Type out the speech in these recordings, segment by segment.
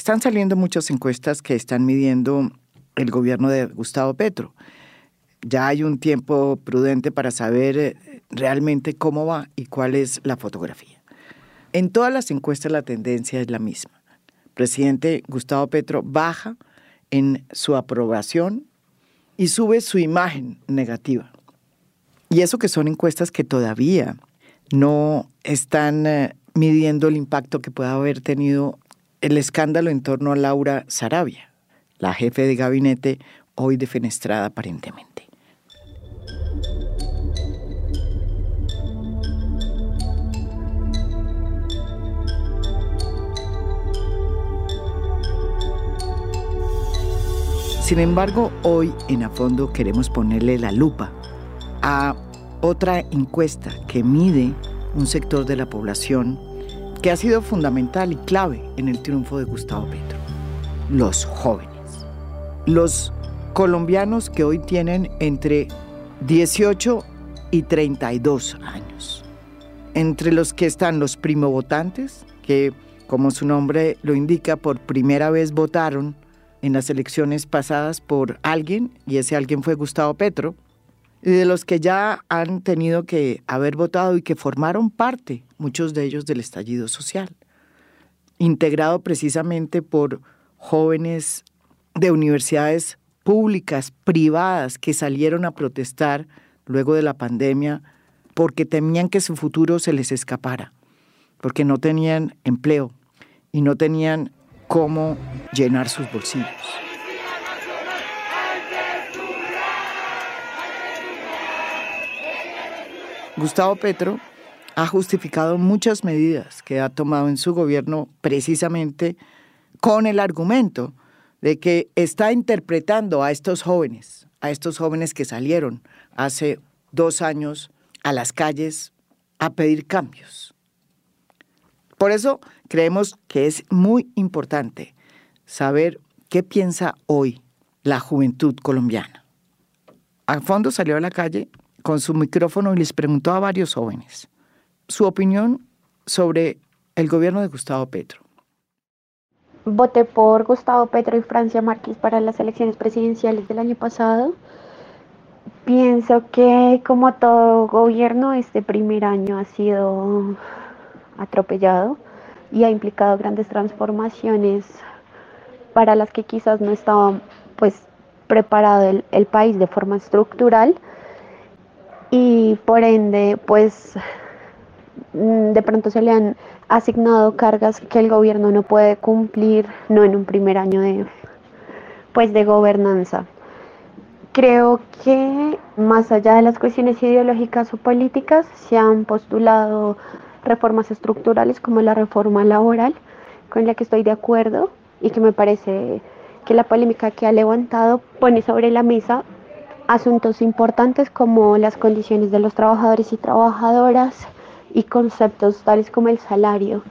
están saliendo muchas encuestas que están midiendo el gobierno de Gustavo Petro. Ya hay un tiempo prudente para saber eh, realmente cómo va y cuál es la fotografía. En todas las encuestas la tendencia es la misma. presidente Gustavo Petro baja en su aprobación y sube su imagen negativa. Y eso que son encuestas que todavía no están eh, midiendo el impacto que pueda haber tenido el escándalo en torno a Laura Sarabia, la jefe de gabinete hoy defenestrada aparentemente. Sin embargo, hoy en A Fondo queremos ponerle la lupa a otra encuesta que mide un sector de la población que ha sido fundamental y clave en el triunfo de Gustavo Petro, los jóvenes. Los colombianos que hoy tienen entre 18 y 32 años. Entre los que están los primovotantes, que como su nombre lo indica, por primera vez votaron en las elecciones pasadas por alguien, y ese alguien fue Gustavo Petro, y de los que ya han tenido que haber votado y que formaron parte, muchos de ellos, del estallido social, integrado precisamente por jóvenes de universidades públicas, privadas, que salieron a protestar luego de la pandemia porque temían que su futuro se les escapara, porque no tenían empleo y no tenían cómo llenar sus bolsillos. Gustavo Petro ha justificado muchas medidas que ha tomado en su gobierno precisamente con el argumento de que está interpretando a estos jóvenes, a estos jóvenes que salieron hace dos años a las calles a pedir cambios. Por eso creemos que es muy importante saber qué piensa hoy la juventud colombiana. A fondo salió a la calle con su micrófono y les preguntó a varios jóvenes su opinión sobre el gobierno de Gustavo Petro. Voté por Gustavo Petro y Francia Márquez para las elecciones presidenciales del año pasado. Pienso que como todo gobierno, este primer año ha sido atropellado y ha implicado grandes transformaciones para las que quizás no estaba pues preparado el, el país de forma estructural y por ende pues mm, de pronto se le han asignado cargas que el gobierno no puede cumplir, no en un primer año de, pues, de gobernanza. Creo que más allá de las cuestiones ideológicas o políticas, se han postulado reformas estructurales como la reforma laboral, con la que estoy de acuerdo y que me parece que la polémica que ha levantado pone sobre la mesa asuntos importantes como las condiciones de los trabajadores y trabajadoras y conceptos tales como el salario.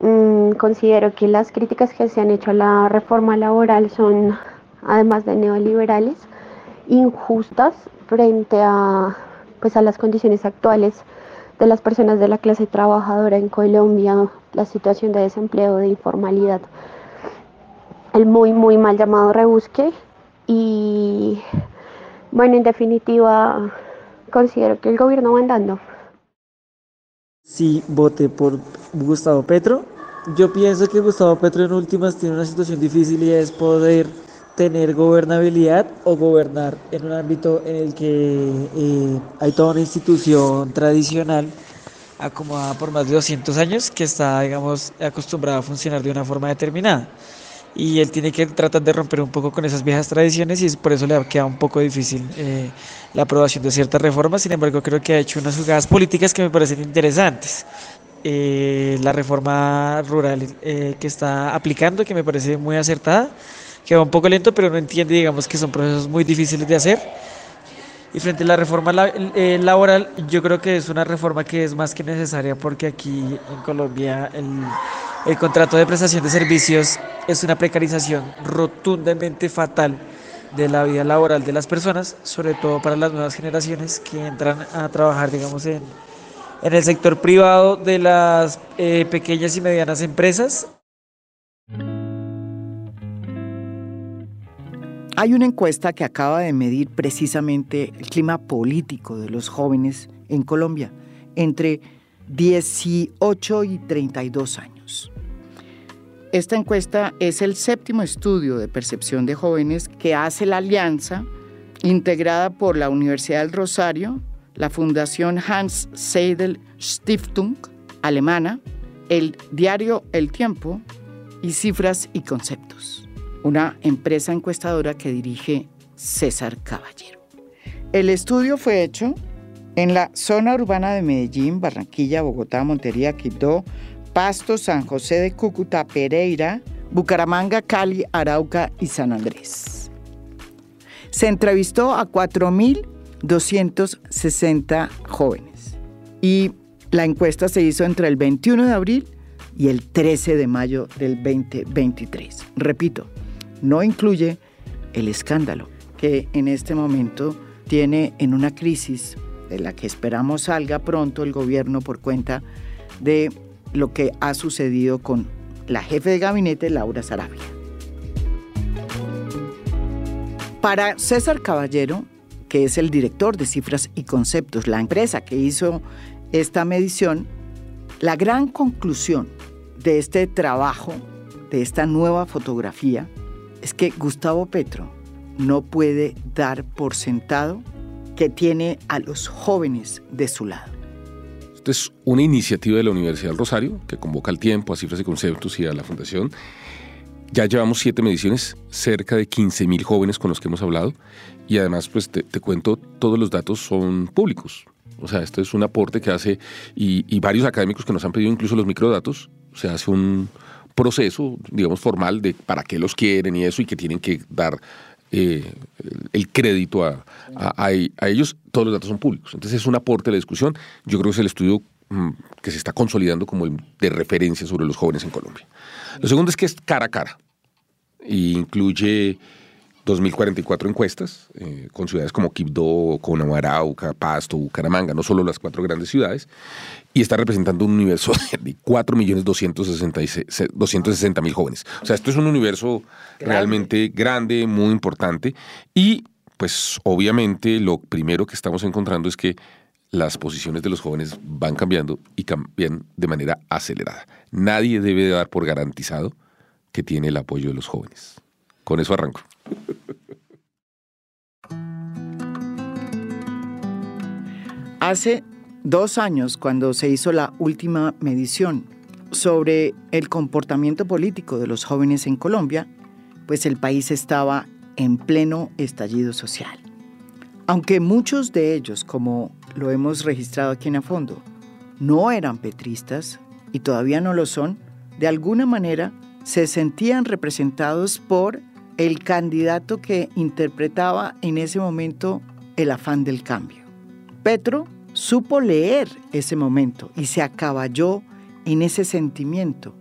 Mm, considero que las críticas que se han hecho a la reforma laboral son, además de neoliberales, injustas frente a, pues, a las condiciones actuales de las personas de la clase trabajadora en Colombia, la situación de desempleo, de informalidad, el muy, muy mal llamado rebusque y bueno, en definitiva, considero que el gobierno va andando. Sí, voté por Gustavo Petro. Yo pienso que Gustavo Petro en últimas tiene una situación difícil y es poder tener gobernabilidad o gobernar en un ámbito en el que eh, hay toda una institución tradicional acomodada por más de 200 años que está, digamos, acostumbrada a funcionar de una forma determinada y él tiene que tratar de romper un poco con esas viejas tradiciones y por eso le queda un poco difícil eh, la aprobación de ciertas reformas. Sin embargo, creo que ha hecho unas jugadas políticas que me parecen interesantes. Eh, la reforma rural eh, que está aplicando, que me parece muy acertada, que va un poco lento, pero no entiende, digamos, que son procesos muy difíciles de hacer. Y frente a la reforma laboral, yo creo que es una reforma que es más que necesaria porque aquí en Colombia el el contrato de prestación de servicios es una precarización rotundamente fatal de la vida laboral de las personas, sobre todo para las nuevas generaciones que entran a trabajar, digamos, en, el sector privado de las eh, pequeñas y medianas empresas. Hay una encuesta que acaba de medir precisamente el clima político de los jóvenes en Colombia entre 18 y 32 años. Esta encuesta es el séptimo estudio de percepción de jóvenes que hace la alianza integrada por la Universidad del Rosario, la Fundación Hans Seidel Stiftung alemana, el diario El Tiempo y Cifras y Conceptos, una empresa encuestadora que dirige César Caballero. El estudio fue hecho en la zona urbana de Medellín, Barranquilla, Bogotá, Montería, Quibdó, Pasto, San José de Cúcuta, Pereira, Bucaramanga, Cali, Arauca y San Andrés. Se entrevistó a 4.260 jóvenes y la encuesta se hizo entre el 21 de abril y el 13 de mayo del 2023. Repito, no incluye el escándalo que en este momento tiene en una crisis de la que esperamos salga pronto el gobierno por cuenta de lo que ha sucedido con la jefe de gabinete, Laura Sarabia. Para César Caballero, que es el director de Cifras y Conceptos, la empresa que hizo esta medición, la gran conclusión de este trabajo, de esta nueva fotografía, es que Gustavo Petro no puede dar por sentado que tiene a los jóvenes de su lado. Esta es una iniciativa de la Universidad del Rosario que convoca al tiempo, a cifras y conceptos y a la Fundación. Ya llevamos siete mediciones, cerca de 15 mil jóvenes con los que hemos hablado y además pues te, cuento, todos los datos son públicos. O sea, esto es un aporte que hace y, varios académicos que nos han pedido incluso los microdatos. Se hace un proceso, digamos, formal de para qué los quieren y eso y que tienen que dar eh, el crédito a, a, ellos, todos los datos son públicos. Entonces es un aporte a la discusión. Yo creo que es el estudio mm, que se está consolidando como el de referencia sobre los jóvenes en Colombia. Lo segundo es que es cara a cara e incluye 2.044 encuestas eh, con ciudades como Quibdó, Arauca, Pasto, Bucaramanga, no solo las cuatro grandes ciudades, y está representando un universo de 4.260.000 jóvenes. O sea, esto es un universo realmente grande, muy importante, y pues obviamente lo primero que estamos encontrando es que las posiciones de los jóvenes van cambiando y cambian de manera acelerada. Nadie debe dar por garantizado que tiene el apoyo de los jóvenes. Con eso arranco. Hace dos años, cuando se hizo la última medición sobre el comportamiento político de los jóvenes en Colombia, pues el país estaba en pleno estallido social. Aunque muchos de ellos, como lo hemos registrado aquí en a fondo, no eran petristas y todavía no lo son, de alguna manera se sentían representados por el candidato que interpretaba en ese momento el afán del cambio. Petro supo leer ese momento y se acaballó en ese sentimiento.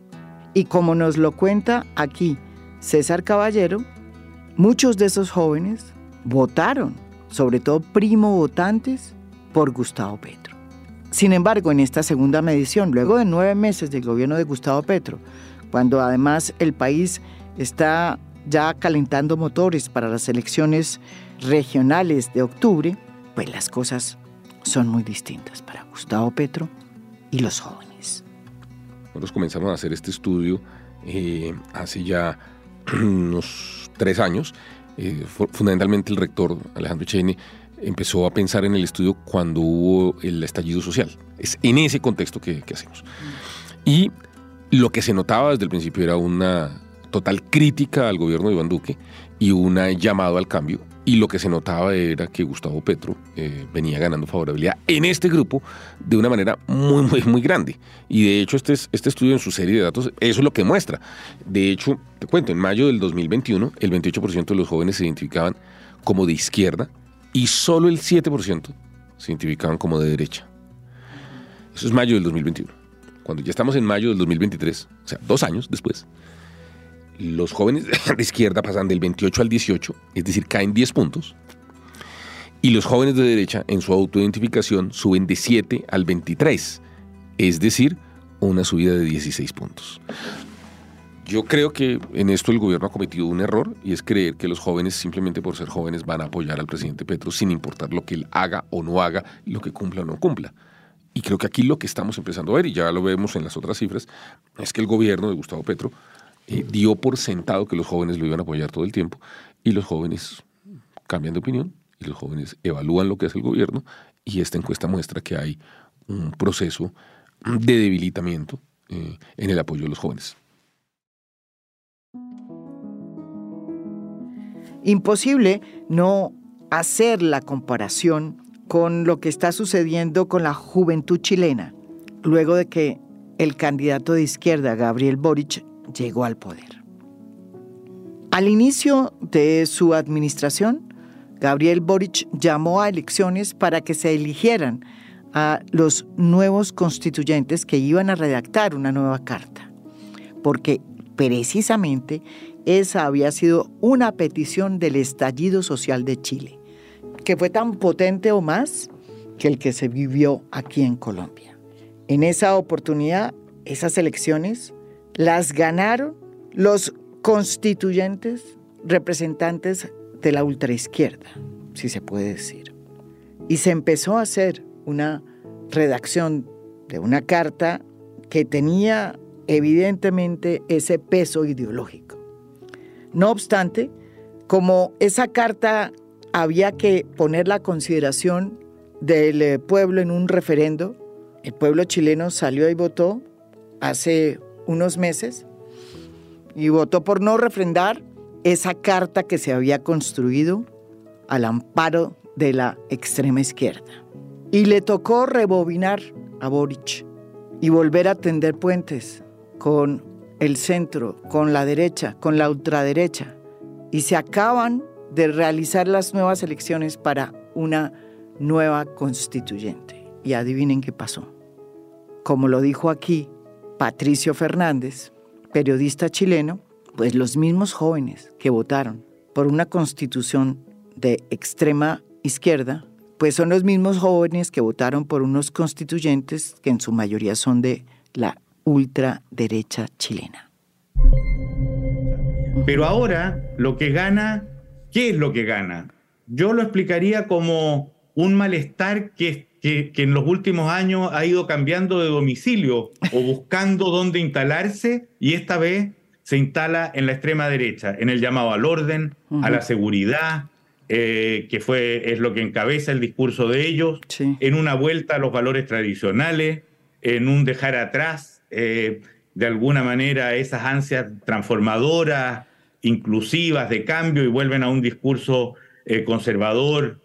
Y como nos lo cuenta aquí César Caballero, muchos de esos jóvenes votaron, sobre todo primo votantes, por Gustavo Petro. Sin embargo, en esta segunda medición, luego de nueve meses del gobierno de Gustavo Petro, cuando además el país está ya calentando motores para las elecciones regionales de octubre, pues las cosas son muy distintas para Gustavo Petro y los jóvenes. Nosotros comenzamos a hacer este estudio eh, hace ya unos tres años. Eh, fundamentalmente el rector Alejandro Chene empezó a pensar en el estudio cuando hubo el estallido social. Es en ese contexto que, que hacemos. Y lo que se notaba desde el principio era una total crítica al gobierno de Iván Duque y un llamado al cambio. Y lo que se notaba era que Gustavo Petro eh, venía ganando favorabilidad en este grupo de una manera muy, muy, muy grande. Y de hecho, este, este estudio en su serie de datos, eso es lo que muestra. De hecho, te cuento, en mayo del 2021, el 28% de los jóvenes se identificaban como de izquierda y solo el 7% se identificaban como de derecha. Eso es mayo del 2021. Cuando ya estamos en mayo del 2023, o sea, dos años después, los jóvenes de izquierda pasan del 28 al 18, es decir, caen 10 puntos. Y los jóvenes de derecha en su autoidentificación suben de 7 al 23, es decir, una subida de 16 puntos. Yo creo que en esto el gobierno ha cometido un error y es creer que los jóvenes, simplemente por ser jóvenes, van a apoyar al presidente Petro sin importar lo que él haga o no haga, lo que cumpla o no cumpla. Y creo que aquí lo que estamos empezando a ver, y ya lo vemos en las otras cifras, es que el gobierno de Gustavo Petro eh, dio por sentado que los jóvenes lo iban a apoyar todo el tiempo y los jóvenes cambian de opinión y los jóvenes evalúan lo que hace el gobierno y esta encuesta muestra que hay un proceso de debilitamiento eh, en el apoyo de los jóvenes. Imposible no hacer la comparación con lo que está sucediendo con la juventud chilena, luego de que el candidato de izquierda, Gabriel Boric, llegó al poder. Al inicio de su administración, Gabriel Boric llamó a elecciones para que se eligieran a los nuevos constituyentes que iban a redactar una nueva carta, porque precisamente esa había sido una petición del estallido social de Chile, que fue tan potente o más que el que se vivió aquí en Colombia. En esa oportunidad, esas elecciones las ganaron los constituyentes representantes de la ultraizquierda, si se puede decir. Y se empezó a hacer una redacción de una carta que tenía evidentemente ese peso ideológico. No obstante, como esa carta había que poner la consideración del eh, pueblo en un referendo, el pueblo chileno salió y votó hace unos meses y votó por no refrendar esa carta que se había construido al amparo de la extrema izquierda. Y le tocó rebobinar a Boric y volver a tender puentes con el centro, con la derecha, con la ultraderecha. Y se acaban de realizar las nuevas elecciones para una nueva constituyente. Y adivinen qué pasó. Como lo dijo aquí Patricio Fernández, periodista chileno, pues los mismos jóvenes que votaron por una constitución de extrema izquierda, pues son los mismos jóvenes que votaron por unos constituyentes que en su mayoría son de la ultraderecha chilena. Pero ahora lo que gana, ¿qué es lo que gana? Yo lo explicaría como un malestar que, que, que en los últimos años ha ido cambiando de domicilio o buscando dónde instalarse y esta vez se instala en la extrema derecha, en el llamado al orden, a la seguridad, eh, que fue, es lo que encabeza el discurso de ellos, en una vuelta a los valores tradicionales, en un dejar atrás, eh, de alguna manera, esas ansias transformadoras, inclusivas, de cambio, y vuelven a un discurso eh, conservador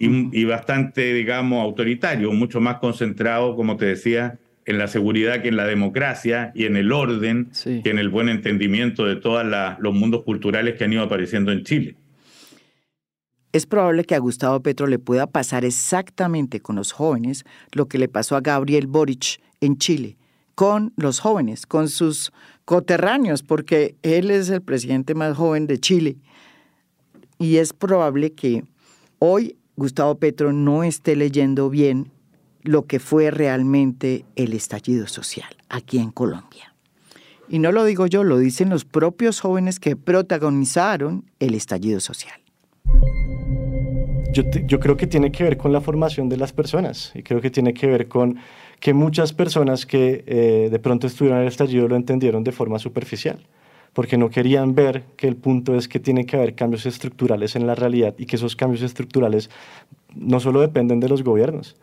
y, y bastante, digamos, autoritario, mucho más concentrado, como te decía, en la seguridad que en la democracia y en el orden que en el buen entendimiento de todos los mundos culturales que han ido apareciendo en Chile. Es probable que a Gustavo Petro le pueda pasar exactamente con los jóvenes lo que le pasó a Gabriel Boric en Chile, con los jóvenes, con sus coterráneos, porque él es el presidente más joven de Chile. Y es probable que hoy Gustavo Petro no esté leyendo bien lo que fue realmente el estallido social aquí en Colombia. Y no lo digo yo, lo dicen los propios jóvenes que protagonizaron el estallido social. Yo, creo que tiene que ver con la formación de las personas y creo que tiene que ver con que muchas personas que eh, de pronto estuvieron en el estallido lo entendieron de forma superficial, porque no querían ver que el punto es que tiene que haber cambios estructurales en la realidad y que esos cambios estructurales no solo dependen de los gobiernos,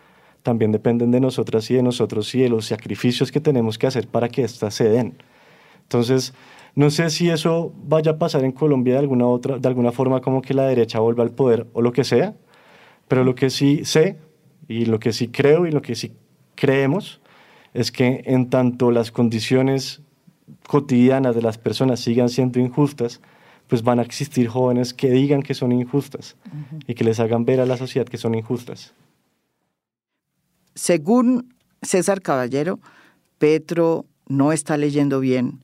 también dependen de nosotras y de nosotros y de los sacrificios que tenemos que hacer para que éstas se den. Entonces, no sé si eso vaya a pasar en Colombia de alguna, otra, de alguna forma como que la derecha vuelva al poder o lo que sea, pero lo que sí sé y lo que sí creo y lo que sí creemos es que en tanto las condiciones cotidianas de las personas sigan siendo injustas, pues van a existir jóvenes que digan que son injustas y que les hagan ver a la sociedad que son injustas. Según César Caballero, Petro no está leyendo bien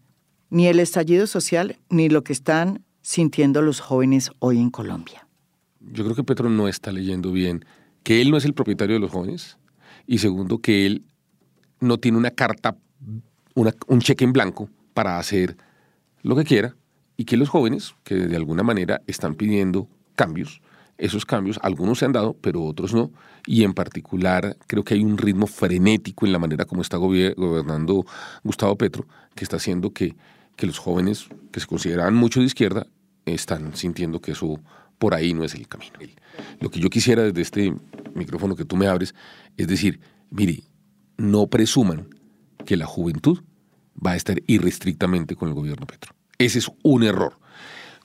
ni el estallido social ni lo que están sintiendo los jóvenes hoy en Colombia. Yo creo que Petro no está leyendo bien que él no es el propietario de los jóvenes y segundo que él no tiene una carta, un cheque en blanco para hacer lo que quiera y que los jóvenes, que de alguna manera están pidiendo cambios, esos cambios, algunos se han dado, pero otros no, y en particular creo que hay un ritmo frenético en la manera como está gobernando Gustavo Petro, que está haciendo que, que los jóvenes que se consideran mucho de izquierda están sintiendo que eso por ahí no es el camino. Lo que yo quisiera desde este micrófono que tú me abres es decir, mire, no presuman que la juventud va a estar irrestrictamente con el gobierno Petro. Ese es un error.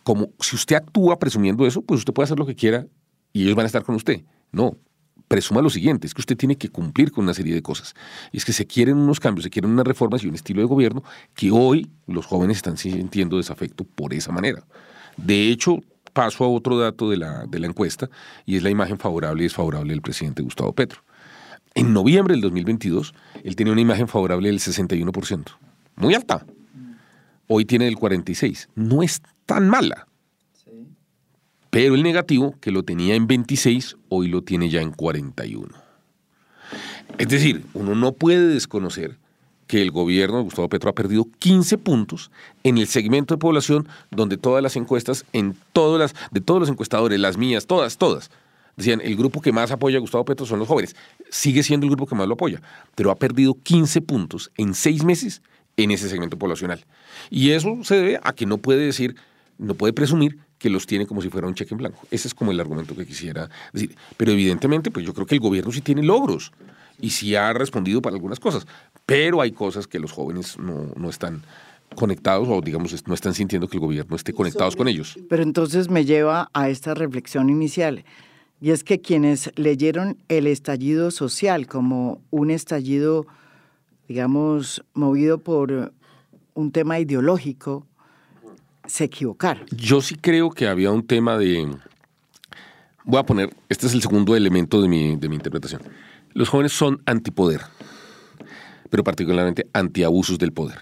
Como si usted actúa presumiendo eso, pues usted puede hacer lo que quiera y ellos van a estar con usted. No, presuma lo siguiente, es que usted tiene que cumplir con una serie de cosas. Y es que se quieren unos cambios, se quieren unas reformas y un estilo de gobierno que hoy los jóvenes están sintiendo desafecto por esa manera. De hecho, paso a otro dato de la, de la encuesta y es la imagen favorable y desfavorable del presidente Gustavo Petro. En noviembre del 2022, él tenía una imagen favorable del 61%, muy alta. Hoy tiene el 46%. No es tan mala. Pero el negativo, que lo tenía en 26, hoy lo tiene ya en 41. Es decir, uno no puede desconocer que el gobierno de Gustavo Petro ha perdido 15 puntos en el segmento de población donde todas las encuestas, en todas las, de todos los encuestadores, las mías, todas, todas, decían, el grupo que más apoya a Gustavo Petro son los jóvenes. Sigue siendo el grupo que más lo apoya, pero ha perdido 15 puntos en seis meses en ese segmento poblacional. Y eso se debe a que no puede decir, no puede presumir que los tiene como si fuera un cheque en blanco. Ese es como el argumento que quisiera decir. Pero evidentemente, pues yo creo que el gobierno sí tiene logros y sí ha respondido para algunas cosas, pero hay cosas que los jóvenes no, no están conectados o digamos no están sintiendo que el gobierno esté conectados con ellos. Pero entonces me lleva a esta reflexión inicial. Y es que quienes leyeron el estallido social como un estallido, digamos, movido por un tema ideológico, se equivocaron. Yo sí creo que había un tema de... Voy a poner, este es el segundo elemento de mi, de mi interpretación. Los jóvenes son antipoder, pero particularmente antiabusos del poder.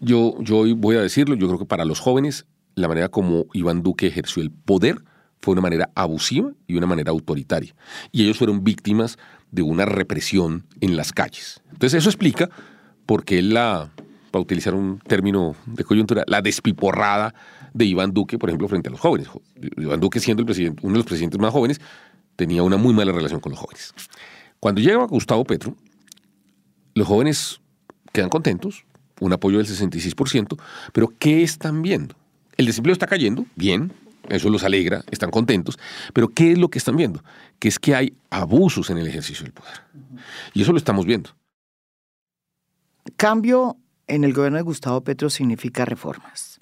Yo, yo hoy voy a decirlo, yo creo que para los jóvenes la manera como Iván Duque ejerció el poder fue una manera abusiva y una manera autoritaria. Y ellos fueron víctimas de una represión en las calles. Entonces eso explica por qué la, para utilizar un término de coyuntura, la despiporrada de Iván Duque, por ejemplo, frente a los jóvenes. Iván Duque, siendo el presidente, uno de los presidentes más jóvenes, tenía una muy mala relación con los jóvenes. Cuando llega Gustavo Petro, los jóvenes quedan contentos, un apoyo del 66%, pero ¿qué están viendo? El desempleo está cayendo, bien, eso los alegra, están contentos, pero ¿qué es lo que están viendo? Que es que hay abusos en el ejercicio del poder. Y eso lo estamos viendo. Cambio en el gobierno de Gustavo Petro significa reformas.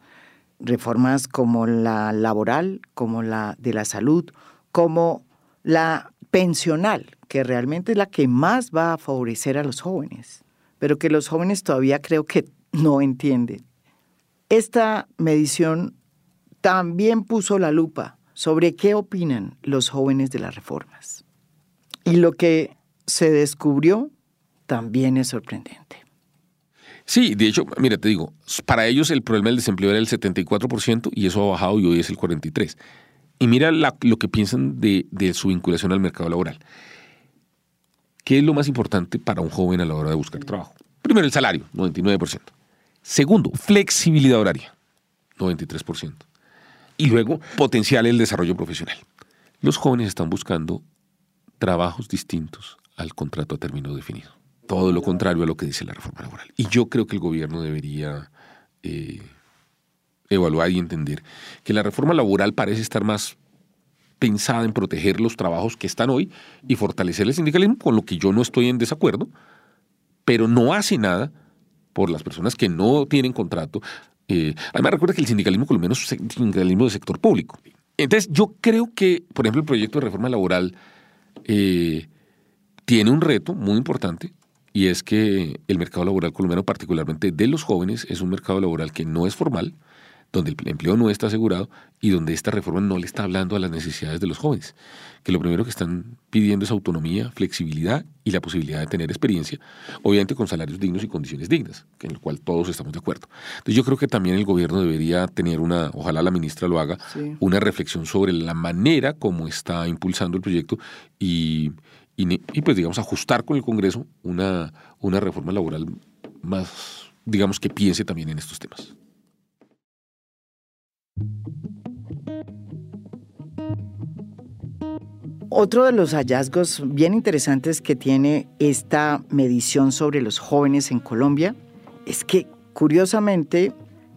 Reformas como la laboral, como la de la salud, como la pensional, que realmente es la que más va a favorecer a los jóvenes, pero que los jóvenes todavía creo que no entienden. Esta medición también puso la lupa sobre qué opinan los jóvenes de las reformas. Y lo que se descubrió también es sorprendente. Sí, de hecho, mira, te digo, para ellos el problema del desempleo era el 74% y eso ha bajado y hoy es el 43%. Y mira lo que piensan de, de, su vinculación al mercado laboral. ¿Qué es lo más importante para un joven a la hora de buscar trabajo? Primero, el salario, 99%. Segundo, flexibilidad horaria, 93% y luego potenciar el desarrollo profesional. Los jóvenes están buscando trabajos distintos al contrato a término definido. Todo lo contrario a lo que dice la reforma laboral. Y yo creo que el gobierno debería eh, evaluar y entender que la reforma laboral parece estar más pensada en proteger los trabajos que están hoy y fortalecer el sindicalismo, con lo que yo no estoy en desacuerdo, pero no hace nada por las personas que no tienen contrato, eh, además, recuerda que el sindicalismo colombiano es un sindicalismo de sector público. Entonces, yo creo que, por ejemplo, el proyecto de reforma laboral eh, tiene un reto muy importante y es que el mercado laboral colombiano, particularmente de los jóvenes, es un mercado laboral que no es formal, donde el empleo no está asegurado y donde esta reforma no le está hablando a las necesidades de los jóvenes, que lo primero que están pidiendo es autonomía, flexibilidad y la posibilidad de tener experiencia, obviamente con salarios dignos y condiciones dignas, en lo cual todos estamos de acuerdo. Entonces yo creo que también el gobierno debería tener una, ojalá la ministra lo haga, una reflexión sobre la manera como está impulsando el proyecto y, y, y, pues digamos ajustar con el Congreso una, una reforma laboral más digamos, que piense también en estos temas. Otro de los hallazgos bien interesantes que tiene esta medición sobre los jóvenes en Colombia es que, curiosamente,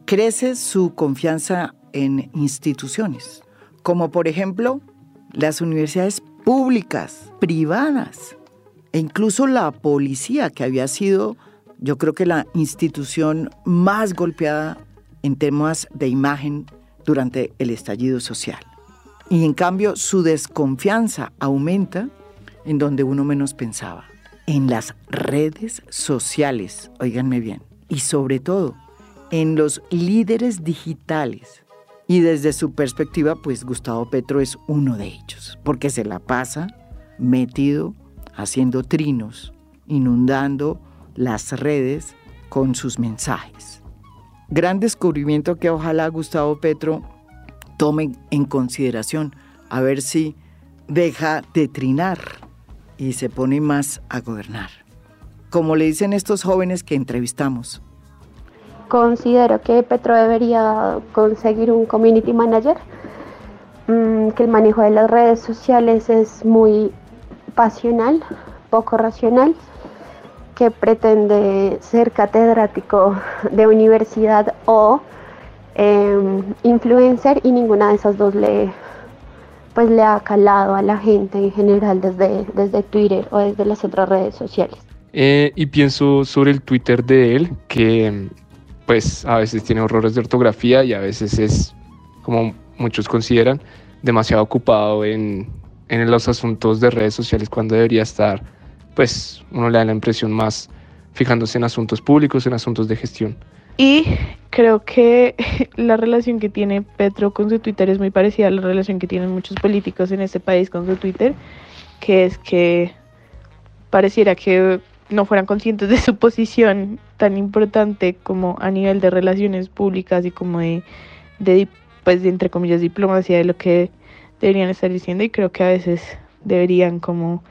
crece su confianza en instituciones, como por ejemplo las universidades públicas, privadas, e incluso la policía, que había sido, yo creo que la institución más golpeada en temas de imagen durante el estallido social. Y en cambio su desconfianza aumenta en donde uno menos pensaba, en las redes sociales, oíganme bien, y sobre todo en los líderes digitales. Y desde su perspectiva, pues Gustavo Petro es uno de ellos, porque se la pasa metido haciendo trinos, inundando las redes con sus mensajes. Gran descubrimiento que ojalá Gustavo Petro tome en consideración, a ver si deja de trinar y se pone más a gobernar. Como le dicen estos jóvenes que entrevistamos. Considero que Petro debería conseguir un community manager, mm, que el manejo de las redes sociales es muy pasional, poco racional, que pretende ser catedrático de universidad o em, influencer y ninguna de esas dos le, pues, le ha calado a la gente en general desde, desde Twitter o desde las otras redes sociales. Eh, y pienso sobre el Twitter de él, que pues a veces tiene errores de ortografía y a veces es, como muchos consideran, demasiado ocupado en en los asuntos de redes sociales cuando debería estar, pues uno le da la impresión más fijándose en asuntos públicos, en asuntos de gestión. Y creo que la relación que tiene Petro con su Twitter es muy parecida a la relación que tienen muchos políticos en este país con su Twitter, que es que pareciera que no fueran conscientes de su posición tan importante como a nivel de relaciones públicas y como de, de pues de, entre comillas diplomacia de lo que deberían estar diciendo y creo que a veces deberían como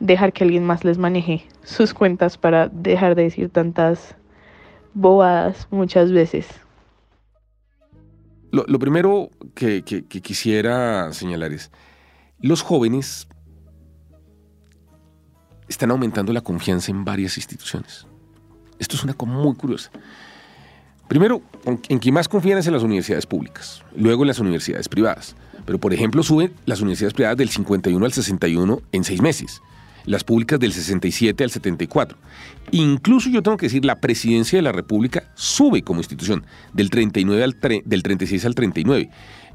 dejar que alguien más les maneje sus cuentas para dejar de decir tantas bobadas muchas veces. Lo, primero que, que, quisiera señalar es, los jóvenes están aumentando la confianza en varias instituciones. Esto es una cosa muy curiosa. Primero, en quien más confían es en las universidades públicas, luego en las universidades privadas. Pero, por ejemplo, suben las universidades privadas del 51 al 61 en seis meses, las públicas del 67 al 74. Incluso yo tengo que decir, la presidencia de la República sube como institución del, 39 al del 36 al 39.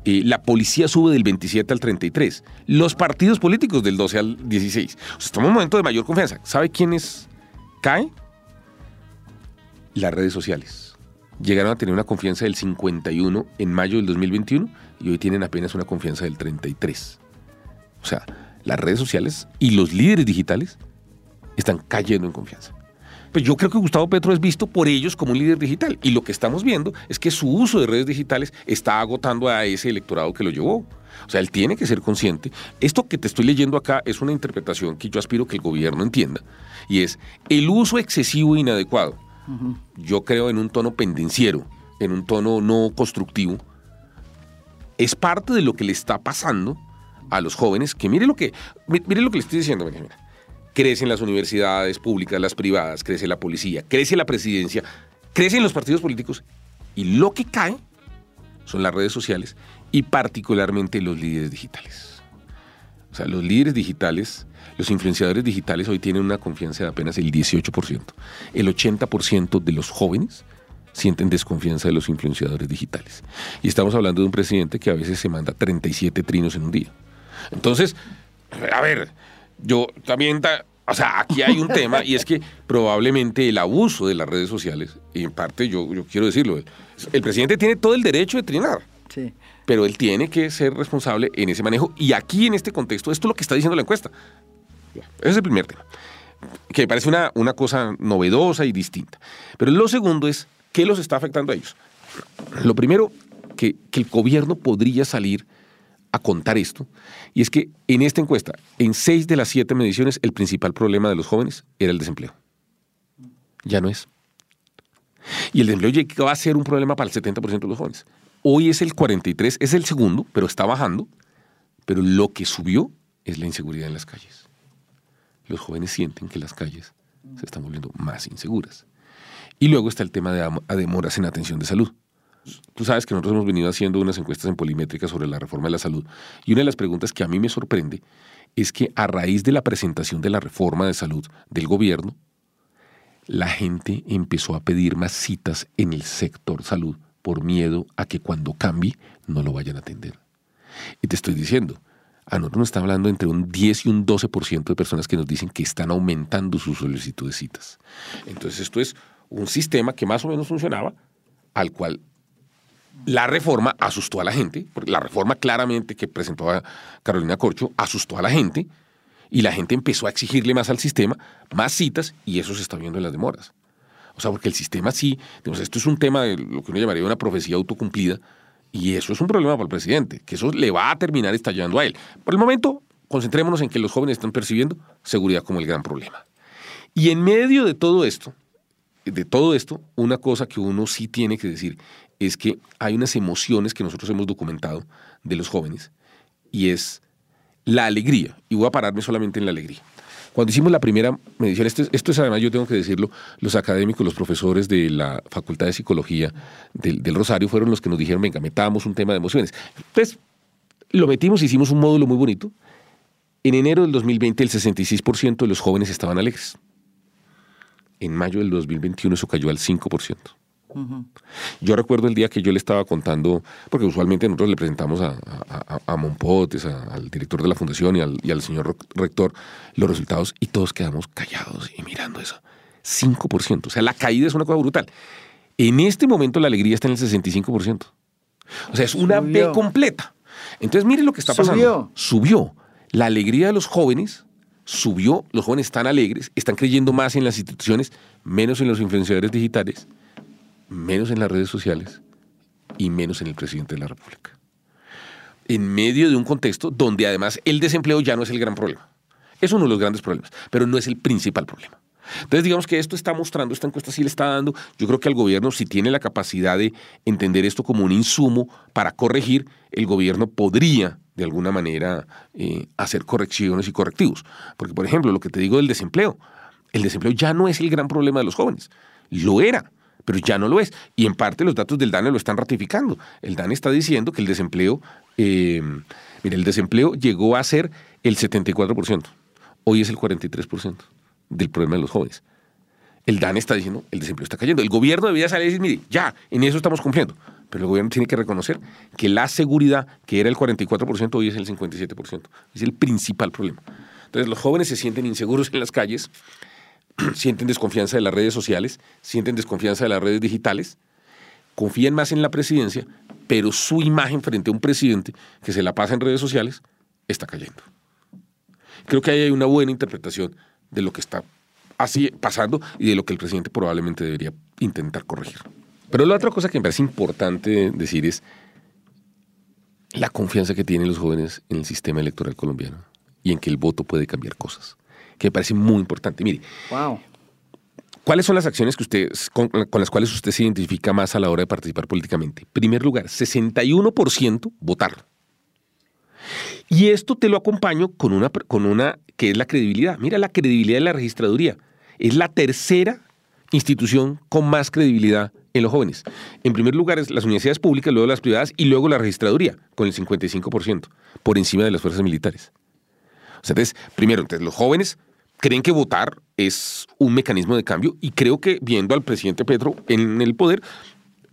Eh, la policía sube del 27 al 33. Los partidos políticos del 12 al 16. estamos en un momento de mayor confianza. ¿Sabe quiénes caen? Las redes sociales llegaron a tener una confianza del 51 en mayo del 2021 y hoy tienen apenas una confianza del 33. O sea, las redes sociales y los líderes digitales están cayendo en confianza. Pues yo creo que Gustavo Petro es visto por ellos como un líder digital y lo que estamos viendo es que su uso de redes digitales está agotando a ese electorado que lo llevó. O sea, él tiene que ser consciente. Esto que te estoy leyendo acá es una interpretación que yo aspiro que el gobierno entienda y es el uso excesivo e inadecuado yo creo en un tono pendenciero, en un tono no constructivo, es parte de lo que le está pasando a los jóvenes, que mire lo que, mire lo que le estoy diciendo, crecen las universidades públicas, las privadas, crece la policía, crece la presidencia, crecen los partidos políticos y lo que cae son las redes sociales y particularmente los líderes digitales. O sea, los líderes digitales los influenciadores digitales hoy tienen una confianza de apenas el 18%. El 80% de los jóvenes sienten desconfianza de los influenciadores digitales. Y estamos hablando de un presidente que a veces se manda 37 trinos en un día. Entonces, a ver, yo también, o sea, aquí hay un tema y es que probablemente el abuso de las redes sociales, y en parte yo, yo quiero decirlo, el presidente tiene todo el derecho de trinar. Sí. Pero él tiene que ser responsable en ese manejo. Y aquí, en este contexto, esto es lo que está diciendo la encuesta. Ese es el primer tema, que me parece una, una cosa novedosa y distinta. Pero lo segundo es, ¿qué los está afectando a ellos? Lo primero, que, que el gobierno podría salir a contar esto, y es que en esta encuesta, en seis de las siete mediciones, el principal problema de los jóvenes era el desempleo. Ya no es. Y el desempleo llegó a ser un problema para el 70% de los jóvenes. Hoy es el 43, es el segundo, pero está bajando. Pero lo que subió es la inseguridad en las calles. Los jóvenes sienten que las calles se están volviendo más inseguras. Y luego está el tema de demoras en atención de salud. Tú sabes que nosotros hemos venido haciendo unas encuestas en Polimétrica sobre la reforma de la salud y una de las preguntas que a mí me sorprende es que a raíz de la presentación de la reforma de salud del gobierno, la gente empezó a pedir más citas en el sector salud por miedo a que cuando cambie no lo vayan a atender. Y te estoy diciendo, a nosotros nos está hablando entre un 10 y un 12% de personas que nos dicen que están aumentando su solicitud de citas. Entonces esto es un sistema que más o menos funcionaba, al cual la reforma asustó a la gente, porque la reforma claramente que presentó Carolina Corcho asustó a la gente y la gente empezó a exigirle más al sistema, más citas y eso se está viendo en las demoras. O sea, porque el sistema sí, digamos, esto es un tema de lo que uno llamaría una profecía autocumplida y eso es un problema para el presidente, que eso le va a terminar estallando a él. Por el momento, concentrémonos en que los jóvenes están percibiendo seguridad como el gran problema. Y en medio de todo esto, de todo esto, una cosa que uno sí tiene que decir es que hay unas emociones que nosotros hemos documentado de los jóvenes y es la alegría. Y voy a pararme solamente en la alegría. Cuando hicimos la primera medición, esto, esto es además, yo tengo que decirlo, los académicos, los profesores de la Facultad de Psicología del, Rosario fueron los que nos dijeron, venga, metamos un tema de emociones. Pues lo metimos, hicimos un módulo muy bonito. En enero del 2020 el 66% de los jóvenes estaban alegres. En mayo del 2021 eso cayó al 5%. Yo recuerdo el día que yo le estaba contando, porque usualmente nosotros le presentamos a, a, Monpotes, al director de la fundación y al, señor rector los resultados y todos quedamos callados y mirando eso. 5%. O sea, la caída es una cosa brutal. En este momento la alegría está en el 65%. O sea, es una B completa. Entonces, mire lo que está pasando. Subió. Subió. La alegría de los jóvenes subió. Los jóvenes están alegres, están creyendo más en las instituciones, menos en los influenciadores digitales menos en las redes sociales y menos en el presidente de la República. En medio de un contexto donde además el desempleo ya no es el gran problema. Es uno de los grandes problemas, pero no es el principal problema. Entonces, digamos que esto está mostrando, esta encuesta sí le está dando, yo creo que al gobierno, si tiene la capacidad de entender esto como un insumo para corregir, el gobierno podría, de alguna manera, eh, hacer correcciones y correctivos. Porque, por ejemplo, lo que te digo del desempleo, el desempleo ya no es el gran problema de los jóvenes, lo era pero ya no lo es. Y en parte los datos del DANE lo están ratificando. El DANE está diciendo que el desempleo, eh, mira, el desempleo llegó a ser el 74%. Hoy es el 43% del problema de los jóvenes. El DANE está diciendo, el desempleo está cayendo. El gobierno debía salir y decir, mire, ya, en eso estamos cumpliendo. Pero el gobierno tiene que reconocer que la seguridad, que era el 44%, hoy es el 57%. Es el principal problema. Entonces los jóvenes se sienten inseguros en las calles, sienten desconfianza de las redes sociales, sienten desconfianza de las redes digitales, confían más en la presidencia, pero su imagen frente a un presidente que se la pasa en redes sociales está cayendo. Creo que ahí hay una buena interpretación de lo que está así pasando y de lo que el presidente probablemente debería intentar corregir. Pero la otra cosa que me parece importante decir es la confianza que tienen los jóvenes en el sistema electoral colombiano y en que el voto puede cambiar cosas que me parece muy importante. Mire, ¿cuáles son las acciones que usted, con, las cuales usted se identifica más a la hora de participar políticamente? En primer lugar, 61% votar. Y esto te lo acompaño con una, con una que es la credibilidad. Mira la credibilidad de la registraduría. Es la tercera institución con más credibilidad en los jóvenes. En primer lugar es las universidades públicas, luego las privadas y luego la registraduría, con el 55%, por encima de las fuerzas militares entonces, primero, entonces, los jóvenes creen que votar es un mecanismo de cambio y creo que viendo al presidente Petro en el poder,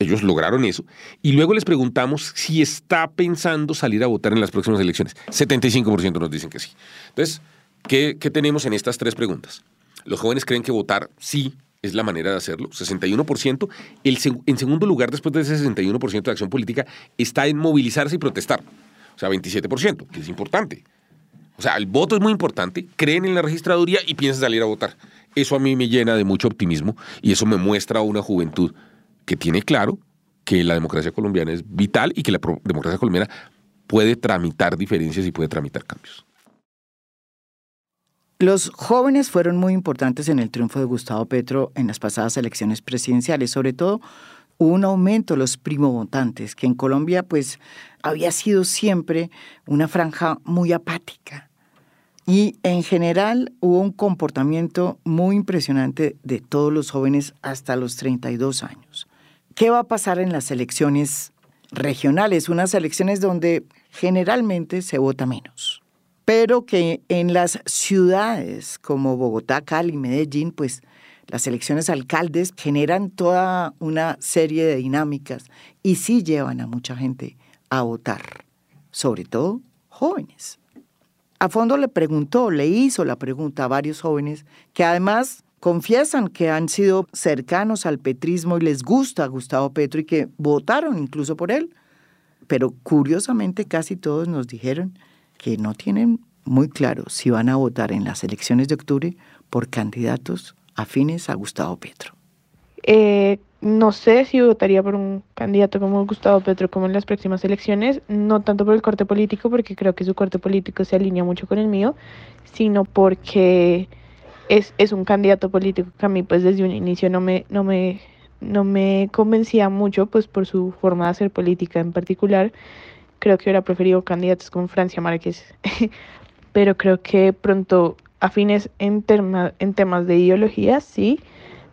ellos lograron eso. Y luego les preguntamos si está pensando salir a votar en las próximas elecciones. 75% nos dicen que sí. Entonces, ¿qué, tenemos en estas tres preguntas? Los jóvenes creen que votar sí es la manera de hacerlo, 61%. El, en segundo lugar, después de ese 61% de acción política, está en movilizarse y protestar. O sea, 27%, que es importante. O sea, el voto es muy importante, creen en la registraduría y piensan salir a votar. Eso a mí me llena de mucho optimismo y eso me muestra una juventud que tiene claro que la democracia colombiana es vital y que la democracia colombiana puede tramitar diferencias y puede tramitar cambios. Los jóvenes fueron muy importantes en el triunfo de Gustavo Petro en las pasadas elecciones presidenciales, sobre todo un aumento los primovotantes, que en Colombia pues había sido siempre una franja muy apática. Y en general hubo un comportamiento muy impresionante de todos los jóvenes hasta los 32 años. ¿Qué va a pasar en las elecciones regionales? Unas elecciones donde generalmente se vota menos pero que en las ciudades como Bogotá, Cali, Medellín, pues las elecciones alcaldes generan toda una serie de dinámicas y sí llevan a mucha gente a votar, sobre todo jóvenes. A fondo le preguntó, le hizo la pregunta a varios jóvenes que además confiesan que han sido cercanos al petrismo y les gusta Gustavo Petro y que votaron incluso por él. Pero curiosamente casi todos nos dijeron que no tienen muy claro si van a votar en las elecciones de octubre por candidatos afines a Gustavo Petro. Eh, no sé si votaría por un candidato como Gustavo Petro como en las próximas elecciones, no tanto por el corte político, porque creo que su corte político se alinea mucho con el mío, sino porque es, es un candidato político que a mí pues desde un inicio no me, no me, no me convencía mucho pues por su forma de hacer política en particular. Creo que hubiera preferido candidatos como Francia Márquez, pero creo que pronto afines en, en temas de ideología, sí,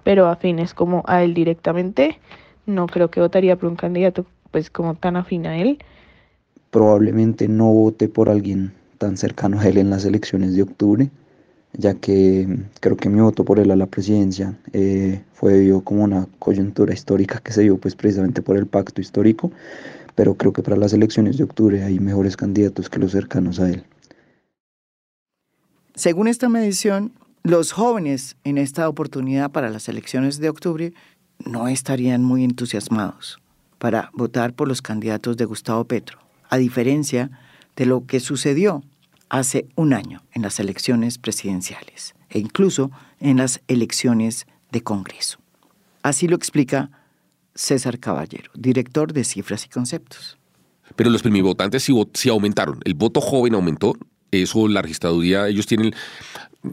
pero afines como a él directamente, no creo que votaría por un candidato pues como tan afín a él. Probablemente no vote por alguien tan cercano a él en las elecciones de octubre, ya que creo que mi voto por él a la presidencia eh, fue debido como una coyuntura histórica que se dio pues precisamente por el pacto histórico pero creo que para las elecciones de octubre hay mejores candidatos que los cercanos a él. Según esta medición, los jóvenes en esta oportunidad para las elecciones de octubre no estarían muy entusiasmados para votar por los candidatos de Gustavo Petro, a diferencia de lo que sucedió hace un año en las elecciones presidenciales e incluso en las elecciones de Congreso. Así lo explica César Caballero, director de Cifras y Conceptos. Pero los primivotantes sí, sí aumentaron. El voto joven aumentó. Eso la registraduría, ellos tienen...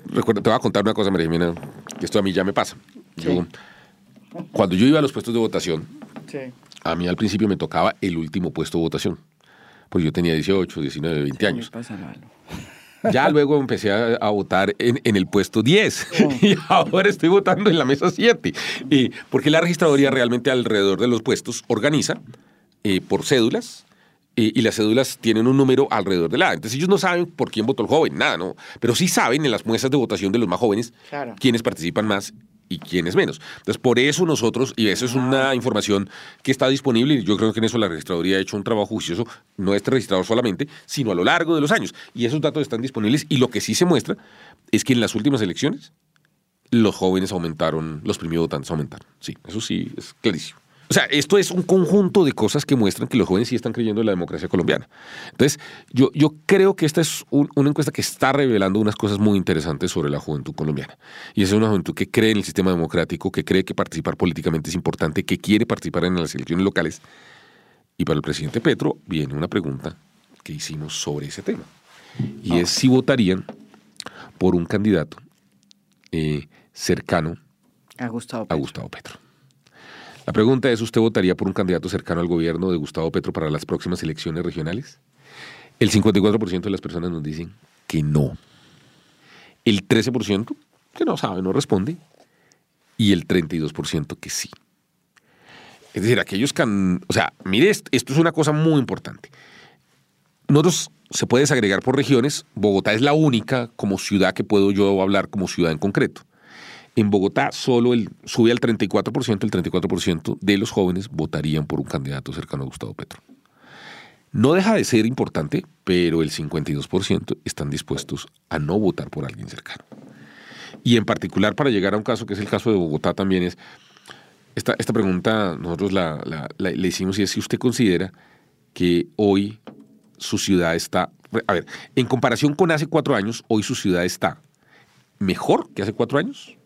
Recuerda, te voy a contar una cosa, María Jimena, que esto a mí ya me pasa. cuando yo iba a los puestos de votación, a mí al principio me tocaba el último puesto de votación. Porque yo tenía 18, 19, 20 años. Ya luego empecé a, votar en, el puesto 10 y ahora estoy votando en la mesa 7. Y porque la registraduría realmente alrededor de los puestos organiza eh, por cédulas y las cédulas tienen un número alrededor de la. Entonces ellos no saben por quién votó el joven, nada, ¿no? Pero sí saben en las muestras de votación de los más jóvenes quiénes participan más y quiénes menos. Entonces, por eso nosotros, y eso es una información que está disponible, y yo creo que en eso la registraduría ha hecho un trabajo juicioso, no este registrador solamente, sino a lo largo de los años. Y esos datos están disponibles, y lo que sí se muestra es que en las últimas elecciones los jóvenes aumentaron, los primeros votantes aumentaron. Sí, eso sí es clarísimo. O sea, esto es un conjunto de cosas que muestran que los jóvenes sí están creyendo en la democracia colombiana. Entonces, yo, yo creo que esta es una encuesta que está revelando unas cosas muy interesantes sobre la juventud colombiana. Y es una juventud que cree en el sistema democrático, que cree que participar políticamente es importante, que quiere participar en las elecciones locales. Y para el presidente Petro viene una pregunta que hicimos sobre ese tema. Y es si votarían por un candidato eh, cercano a Gustavo A Gustavo Petro. La pregunta es, ¿usted votaría por un candidato cercano al gobierno de Gustavo Petro para las próximas elecciones regionales? El 54% de las personas nos dicen que no. El 13% que no sabe, no responde. Y el 32% que sí. Es decir, aquellos que... o sea, mire, esto es una cosa muy importante. Nosotros se puede desagregar por regiones. Bogotá es la única como ciudad que puedo yo hablar como ciudad en concreto. En Bogotá solo sube al 34%, el 34% de los jóvenes votarían por un candidato cercano a Gustavo Petro. No deja de ser importante, pero el 52% están dispuestos a no votar por alguien cercano. Y en particular para llegar a un caso que es el caso de Bogotá también es, esta, esta pregunta nosotros la, le hicimos y es si usted considera que hoy su ciudad está, a ver, en comparación con hace cuatro años, hoy su ciudad está mejor que hace cuatro años.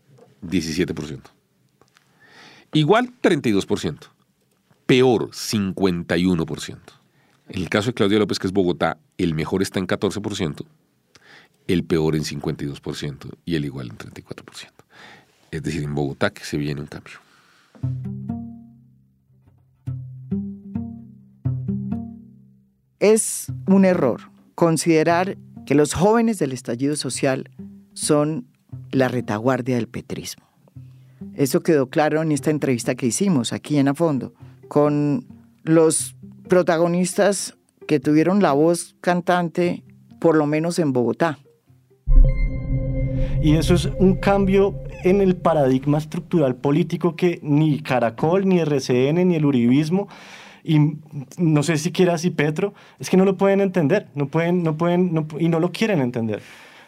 17%. Igual 32%. Peor 51%. En el caso de Claudia López, que es Bogotá, el mejor está en 14%. el peor en 52% y el igual en 34%. Es decir, en Bogotá que se viene un cambio. Es un error considerar que los jóvenes del estallido social son la retaguardia del petrismo. Eso quedó claro en esta entrevista que hicimos aquí en A Fondo, con los protagonistas que tuvieron la voz cantante, por lo menos en Bogotá. Y eso es un cambio en el paradigma estructural político que ni Caracol, ni RCN, ni el Uribismo, y no sé siquiera si Petro, es que no lo pueden entender, no pueden, no pueden, y no lo quieren entender,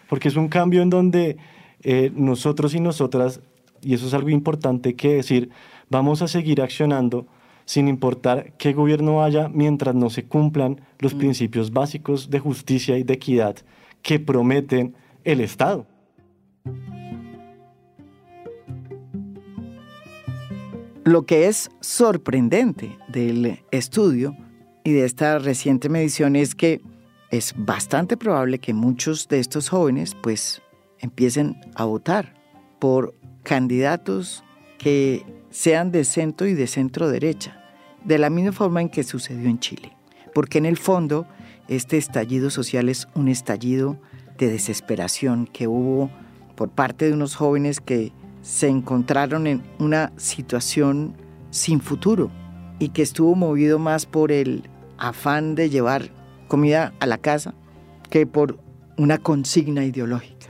porque es un cambio en donde eh, nosotros y nosotras, y eso es algo importante que decir, vamos a seguir accionando sin importar qué gobierno haya mientras no se cumplan los mm. principios básicos de justicia y de equidad que prometen el Estado. Lo que es sorprendente del estudio y de esta reciente medición es que es bastante probable que muchos de estos jóvenes pues empiecen a votar por candidatos que sean de centro y de centro derecha, de la misma forma en que sucedió en Chile. Porque en el fondo este estallido social es un estallido de desesperación que hubo por parte de unos jóvenes que se encontraron en una situación sin futuro y que estuvo movido más por el afán de llevar comida a la casa que por una consigna ideológica.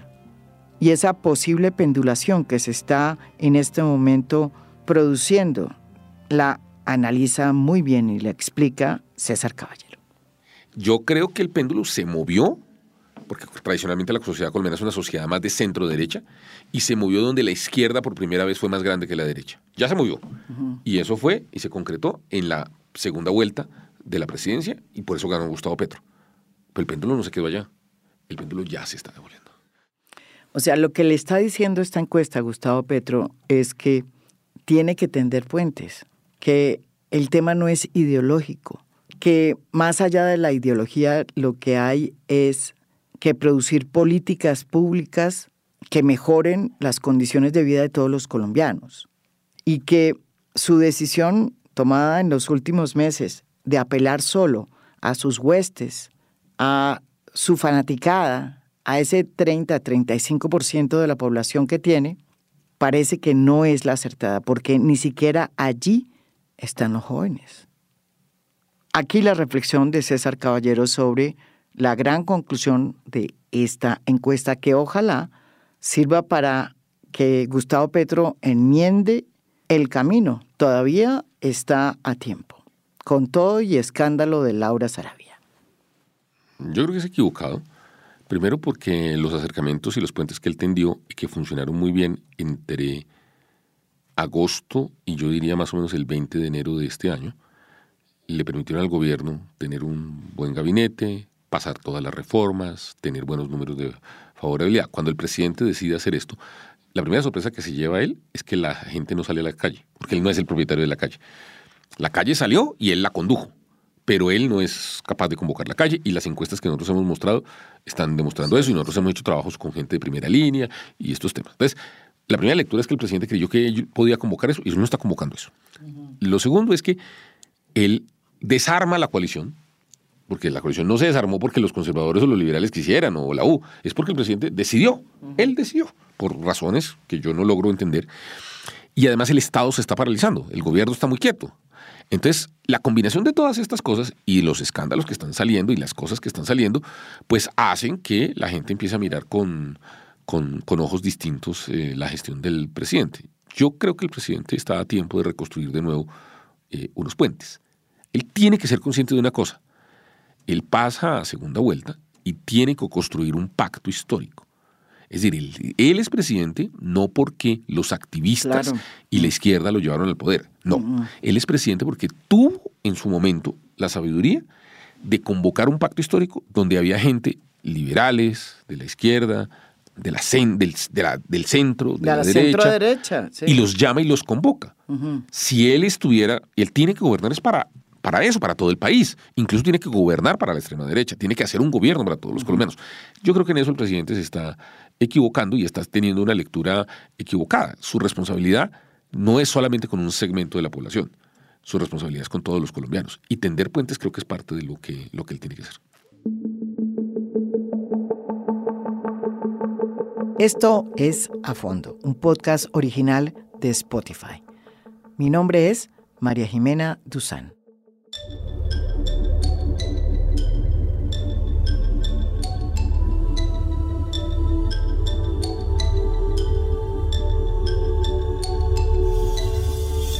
Y esa posible pendulación que se está en este momento produciendo la analiza muy bien y la explica César Caballero. Yo creo que el péndulo se movió porque tradicionalmente la sociedad colombiana es una sociedad más de centro-derecha, y se movió donde la izquierda por primera vez fue más grande que la derecha. Ya se movió. Y eso fue y se concretó en la segunda vuelta de la presidencia, y por eso ganó Gustavo Petro. Pero el péndulo no se quedó allá. El péndulo ya se está devolviendo. O sea, lo que le está diciendo esta encuesta Gustavo Petro es que tiene que tender puentes, que el tema no es ideológico, que más allá de la ideología lo que hay es que producir políticas públicas que mejoren las condiciones de vida de todos los colombianos y que su decisión tomada en los últimos meses de apelar solo a sus huestes, a su fanaticada, a ese 30-35% de la población que tiene, parece que no es la acertada, porque ni siquiera allí están los jóvenes. Aquí la reflexión de César Caballero sobre la gran conclusión de esta encuesta que ojalá sirva para que Gustavo Petro enmiende el camino. Todavía está a tiempo, con todo y escándalo de Laura Sarabia. Yo creo que es equivocado. Primero porque los acercamientos y los puentes que él tendió y que funcionaron muy bien entre agosto y yo diría más o menos el 20 de enero de este año, le permitieron al gobierno tener un buen gabinete, pasar todas las reformas, tener buenos números de favorabilidad. Cuando el presidente decide hacer esto, la primera sorpresa que se lleva a él es que la gente no sale a la calle, porque él no es el propietario de la calle. La calle salió y él la condujo, pero él no es capaz de convocar la calle y las encuestas que nosotros hemos mostrado están demostrando eso y nosotros hemos hecho trabajos con gente de primera línea y estos temas. Entonces, la primera lectura es que el presidente creyó que él podía convocar eso y él no está convocando eso. Lo segundo es que él desarma la coalición, porque la coalición no se desarmó porque los conservadores o los liberales quisieran, o la U, es porque el presidente decidió, él decidió, por razones que yo no logro entender. Y además el Estado se está paralizando, el gobierno está muy quieto. Entonces, la combinación de todas estas cosas y los escándalos que están saliendo y las cosas que están saliendo, pues hacen que la gente empiece a mirar con, con, ojos distintos eh, la gestión del presidente. Yo creo que el presidente está a tiempo de reconstruir de nuevo eh, unos puentes. Él tiene que ser consciente de una cosa él pasa a segunda vuelta y tiene que construir un pacto histórico. Es decir, él, es presidente no porque los activistas y la izquierda lo llevaron al poder. No, él es presidente porque tuvo en su momento la sabiduría de convocar un pacto histórico donde había gente liberales, de la izquierda, de la del, del, centro, de, la, derecha, y los llama y los convoca. Si él estuviera, él tiene que gobernar es para para eso, para todo el país. Incluso tiene que gobernar para la extrema derecha, tiene que hacer un gobierno para todos los colombianos. Yo creo que en eso el presidente se está equivocando y está teniendo una lectura equivocada. Su responsabilidad no es solamente con un segmento de la población, su responsabilidad es con todos los colombianos. Y tender puentes creo que es parte de lo que, lo que él tiene que hacer. Esto es A Fondo, un podcast original de Spotify. Mi nombre es María Jimena Duzán.